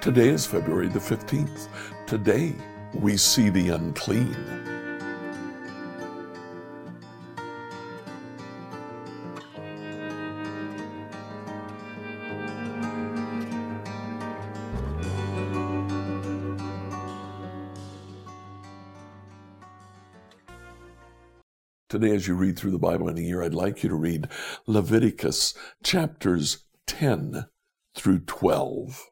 Today is February the 15th. Today we see the unclean. Today, as you read through the Bible in a year, I'd like you to read Leviticus chapters 10 through 12.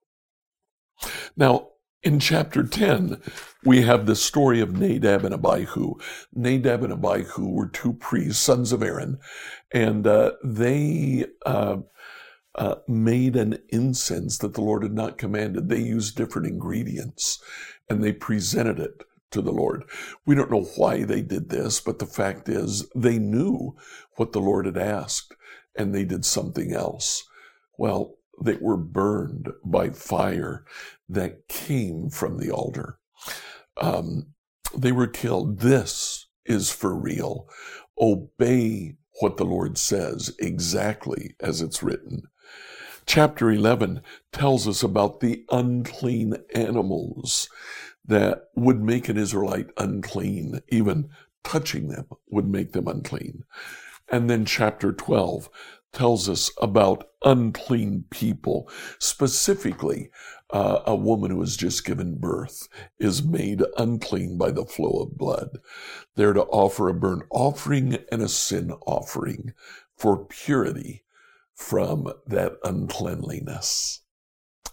Now, in chapter 10, we have the story of Nadab and Abihu. Nadab and Abihu were two priests, sons of Aaron, and uh, they uh, uh, made an incense that the Lord had not commanded. They used different ingredients and they presented it to the Lord. We don't know why they did this, but the fact is they knew what the Lord had asked and they did something else. Well, they were burned by fire that came from the altar. Um, they were killed. This is for real. Obey what the Lord says exactly as it's written. Chapter 11 tells us about the unclean animals that would make an Israelite unclean. Even touching them would make them unclean. And then chapter 12 tells us about unclean people. Specifically, uh, a woman who has just given birth is made unclean by the flow of blood. They're to offer a burnt offering and a sin offering for purity from that uncleanliness.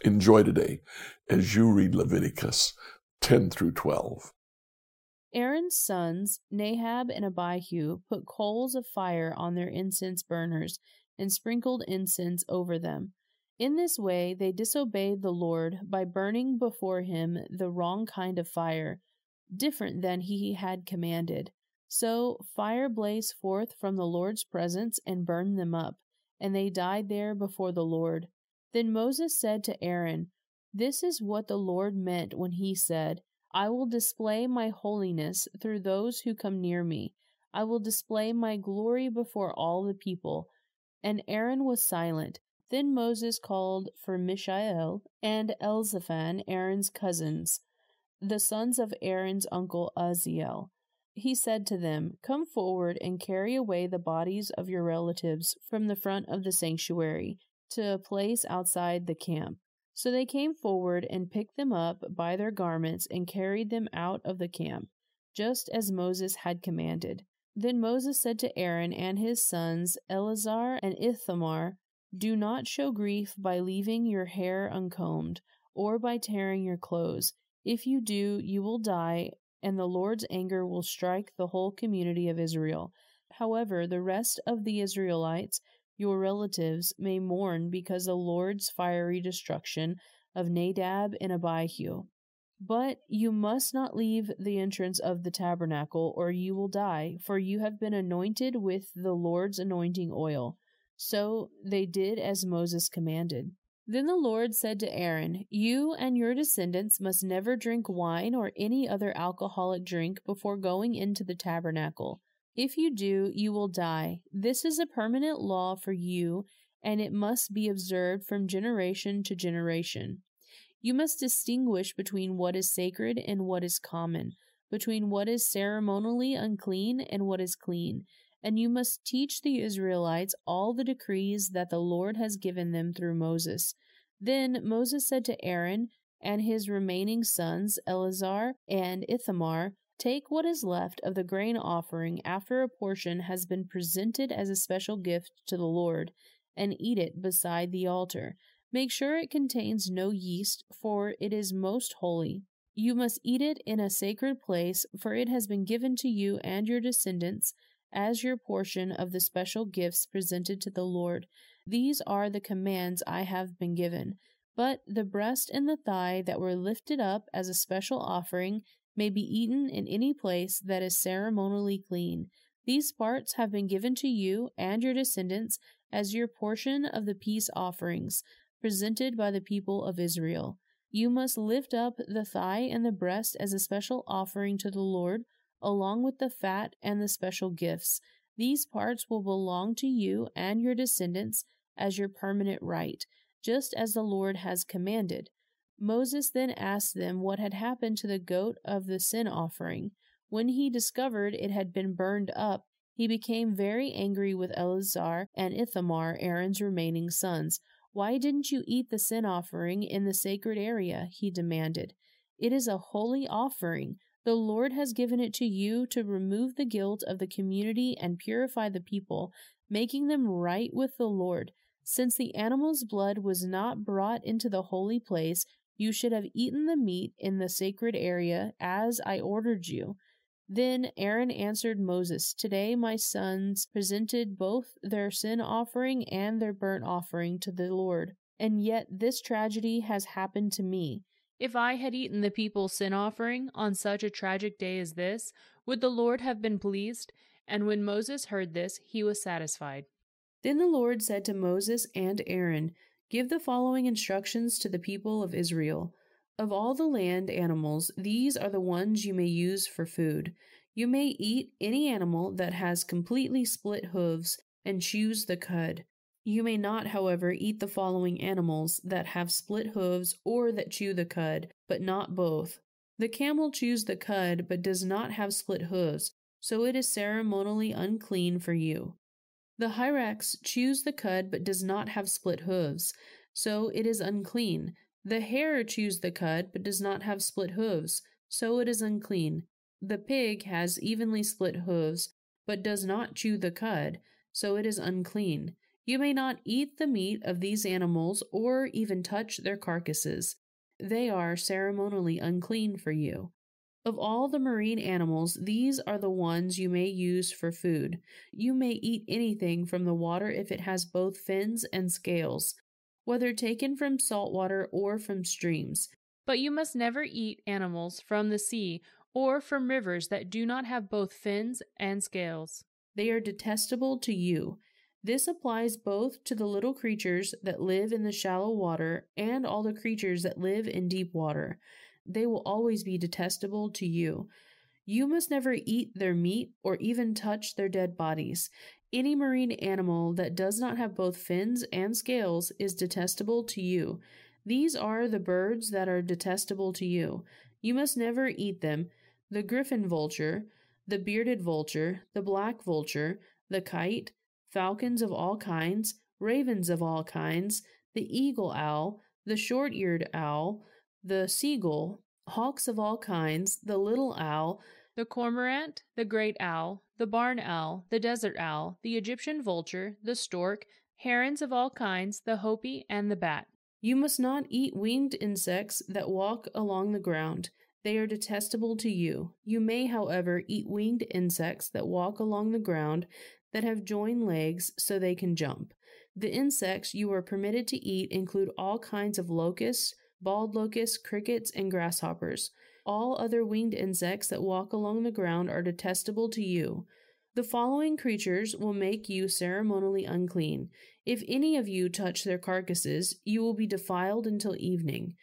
Enjoy today as you read Leviticus 10 through 12. Aaron's sons, Nadab and Abihu, put coals of fire on their incense burners and sprinkled incense over them. In this way they disobeyed the Lord by burning before him the wrong kind of fire, different than he had commanded. So fire blazed forth from the Lord's presence and burned them up, and they died there before the Lord. Then Moses said to Aaron, This is what the Lord meant when he said, I will display my holiness through those who come near me. I will display my glory before all the people. And Aaron was silent. Then Moses called for Mishael and Elzaphan, Aaron's cousins, the sons of Aaron's uncle Uzziel. He said to them, Come forward and carry away the bodies of your relatives from the front of the sanctuary to a place outside the camp. So they came forward and picked them up by their garments and carried them out of the camp, just as Moses had commanded. Then Moses said to Aaron and his sons, Eleazar and Ithamar, Do not show grief by leaving your hair uncombed, or by tearing your clothes. If you do, you will die, and the Lord's anger will strike the whole community of Israel. However, the rest of the Israelites your relatives may mourn because the Lord's fiery destruction of Nadab and Abihu. But you must not leave the entrance of the tabernacle, or you will die, for you have been anointed with the Lord's anointing oil. So they did as Moses commanded. Then the Lord said to Aaron, You and your descendants must never drink wine or any other alcoholic drink before going into the tabernacle. If you do, you will die. This is a permanent law for you, and it must be observed from generation to generation. You must distinguish between what is sacred and what is common, between what is ceremonially unclean and what is clean, and you must teach the Israelites all the decrees that the Lord has given them through Moses. Then Moses said to Aaron and his remaining sons, Eleazar and Ithamar, Take what is left of the grain offering after a portion has been presented as a special gift to the Lord, and eat it beside the altar. Make sure it contains no yeast, for it is most holy. You must eat it in a sacred place, for it has been given to you and your descendants as your portion of the special gifts presented to the Lord. These are the commands I have been given. But the breast and the thigh that were lifted up as a special offering may be eaten in any place that is ceremonially clean. These parts have been given to you and your descendants as your portion of the peace offerings presented by the people of Israel. You must lift up the thigh and the breast as a special offering to the Lord, along with the fat and the special gifts. These parts will belong to you and your descendants as your permanent right, just as the Lord has commanded. Moses then asked them what had happened to the goat of the sin offering. When he discovered it had been burned up, he became very angry with Eleazar and Ithamar, Aaron's remaining sons. Why didn't you eat the sin offering in the sacred area? he demanded. It is a holy offering. The Lord has given it to you to remove the guilt of the community and purify the people, making them right with the Lord. Since the animal's blood was not brought into the holy place, you should have eaten the meat in the sacred area as I ordered you. Then Aaron answered Moses, Today my sons presented both their sin offering and their burnt offering to the Lord, and yet this tragedy has happened to me. If I had eaten the people's sin offering on such a tragic day as this, would the Lord have been pleased? And when Moses heard this, he was satisfied. Then the Lord said to Moses and Aaron, Give the following instructions to the people of Israel. Of all the land animals, these are the ones you may use for food. You may eat any animal that has completely split hooves and chews the cud. You may not, however, eat the following animals that have split hooves or that chew the cud, but not both. The camel chews the cud but does not have split hooves, so it is ceremonially unclean for you. The hyrax chews the cud but does not have split hooves, so it is unclean. The hare chews the cud, but does not have split hooves, so it is unclean. The pig has evenly split hooves, but does not chew the cud, so it is unclean. You may not eat the meat of these animals or even touch their carcasses. They are ceremonially unclean for you. Of all the marine animals, these are the ones you may use for food. You may eat anything from the water if it has both fins and scales whether taken from salt water or from streams. But you must never eat animals from the sea or from rivers that do not have both fins and scales. They are detestable to you. This applies both to the little creatures that live in the shallow water and all the creatures that live in deep water. They will always be detestable to you. You must never eat their meat or even touch their dead bodies. Any marine animal that does not have both fins and scales is detestable to you. These are the birds that are detestable to you. You must never eat them the griffin vulture, the bearded vulture, the black vulture, the kite, falcons of all kinds, ravens of all kinds, the eagle owl, the short eared owl, the seagull, hawks of all kinds, the little owl, the cormorant, the great owl, the barn owl, the desert owl, the Egyptian vulture, the stork, herons of all kinds, the hoopoe, and the bat. You must not eat winged insects that walk along the ground. They are detestable to you. You may, however, eat winged insects that walk along the ground that have joined legs so they can jump. The insects you are permitted to eat include all kinds of locusts, bald locusts, crickets, and grasshoppers. All other winged insects that walk along the ground are detestable to you. The following creatures will make you ceremonially unclean. If any of you touch their carcasses, you will be defiled until evening.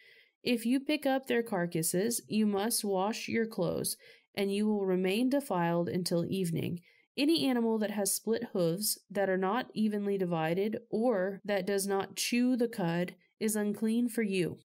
If you pick up their carcasses, you must wash your clothes, and you will remain defiled until evening. Any animal that has split hooves, that are not evenly divided, or that does not chew the cud, is unclean for you.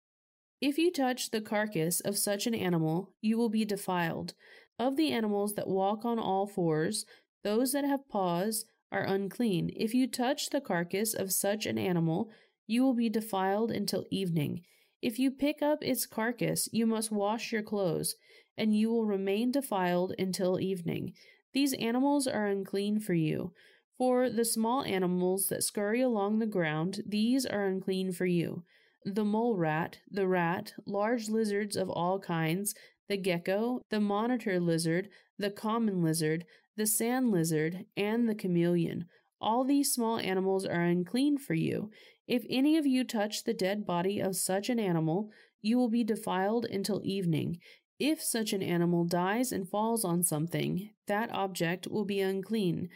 If you touch the carcass of such an animal, you will be defiled. Of the animals that walk on all fours, those that have paws are unclean. If you touch the carcass of such an animal, you will be defiled until evening. If you pick up its carcass, you must wash your clothes, and you will remain defiled until evening. These animals are unclean for you. For the small animals that scurry along the ground, these are unclean for you the mole rat, the rat, large lizards of all kinds, the gecko, the monitor lizard, the common lizard, the sand lizard, and the chameleon. All these small animals are unclean for you. If any of you touch the dead body of such an animal, you will be defiled until evening. If such an animal dies and falls on something, that object will be unclean.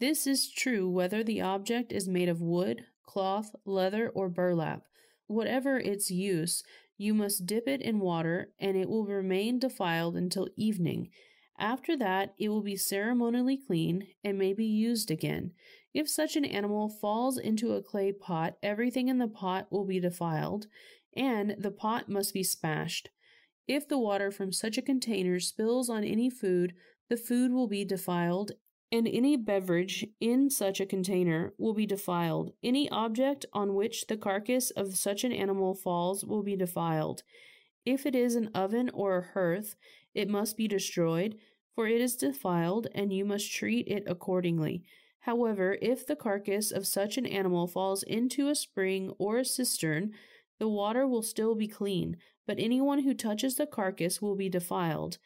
This is true whether the object is made of wood, cloth, leather, or burlap. Whatever its use, you must dip it in water, and it will remain defiled until evening. After that, it will be ceremonially clean and may be used again. If such an animal falls into a clay pot, everything in the pot will be defiled, and the pot must be smashed. If the water from such a container spills on any food, the food will be defiled, and any beverage in such a container will be defiled. Any object on which the carcass of such an animal falls will be defiled. If it is an oven or a hearth, it must be destroyed for it is defiled, and you must treat it accordingly. However, if the carcass of such an animal falls into a spring or a cistern, the water will still be clean, but anyone who touches the carcass will be defiled.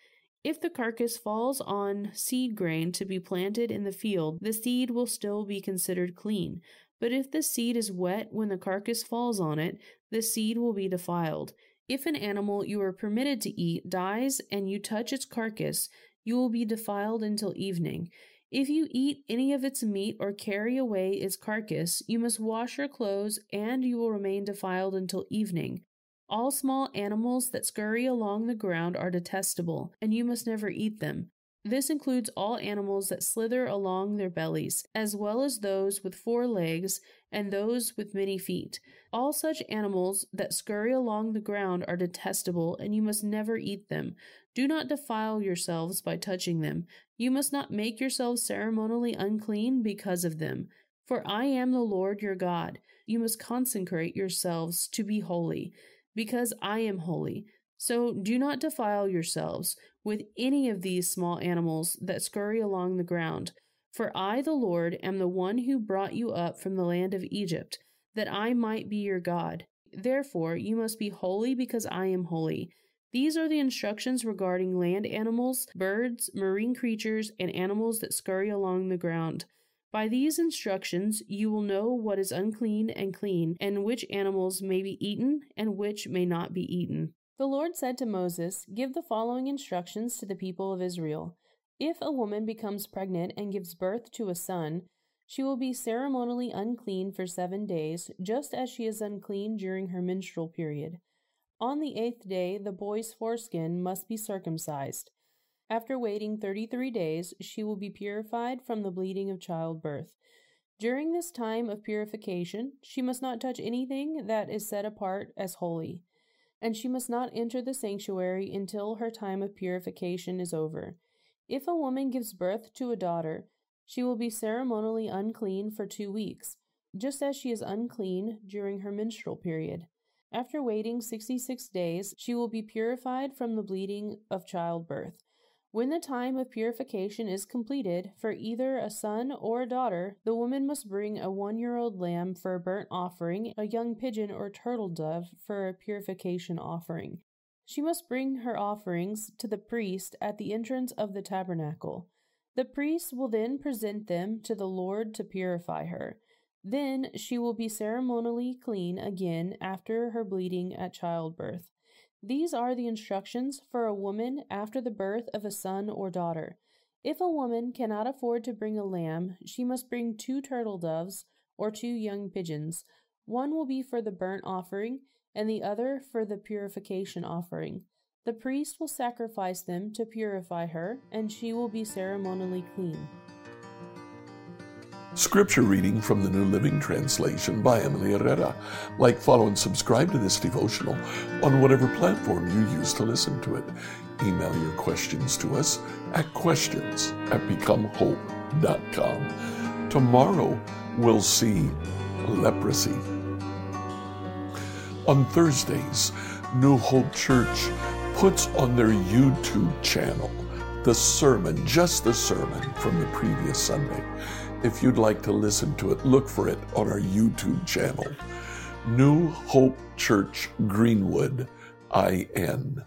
If the carcass falls on seed grain to be planted in the field, the seed will still be considered clean. But if the seed is wet when the carcass falls on it, the seed will be defiled. If an animal you are permitted to eat dies and you touch its carcass, you will be defiled until evening. If you eat any of its meat or carry away its carcass, you must wash your clothes, and you will remain defiled until evening. All small animals that scurry along the ground are detestable, and you must never eat them. This includes all animals that slither along their bellies, as well as those with four legs and those with many feet. All such animals that scurry along the ground are detestable, and you must never eat them. Do not defile yourselves by touching them. You must not make yourselves ceremonially unclean because of them. For I am the Lord your God. You must consecrate yourselves to be holy, because I am holy. So do not defile yourselves with any of these small animals that scurry along the ground. For I, the Lord, am the one who brought you up from the land of Egypt, that I might be your God. Therefore, you must be holy because I am holy. These are the instructions regarding land animals, birds, marine creatures, and animals that scurry along the ground. By these instructions, you will know what is unclean and clean, and which animals may be eaten and which may not be eaten. The Lord said to Moses, Give the following instructions to the people of Israel. If a woman becomes pregnant and gives birth to a son, she will be ceremonially unclean for seven days, just as she is unclean during her menstrual period. On the eighth day, the boy's foreskin must be circumcised. After waiting 33 days, she will be purified from the bleeding of childbirth. During this time of purification, she must not touch anything that is set apart as holy and she must not enter the sanctuary until her time of purification is over. If a woman gives birth to a daughter, she will be ceremonially unclean for two weeks, just as she is unclean during her menstrual period. After waiting 66 days, she will be purified from the bleeding of childbirth. When the time of purification is completed, for either a son or a daughter, the woman must bring a one year old lamb for a burnt offering, a young pigeon or turtle dove for a purification offering. She must bring her offerings to the priest at the entrance of the tabernacle. The priest will then present them to the Lord to purify her. Then she will be ceremonially clean again after her bleeding at childbirth. These are the instructions for a woman after the birth of a son or daughter. If a woman cannot afford to bring a lamb, she must bring two turtle doves or two young pigeons. One will be for the burnt offering, and the other for the purification offering. The priest will sacrifice them to purify her, and she will be ceremonially clean. Scripture reading from the New Living Translation by Emily Herrera. Like, follow, and subscribe to this devotional on whatever platform you use to listen to it. Email your questions to us at questions at becomehope.com. Tomorrow we'll see leprosy. On Thursdays, New Hope Church puts on their YouTube channel the sermon, just the sermon from the previous Sunday. If you'd like to listen to it, look for it on our YouTube channel. New Hope Church Greenwood, IN.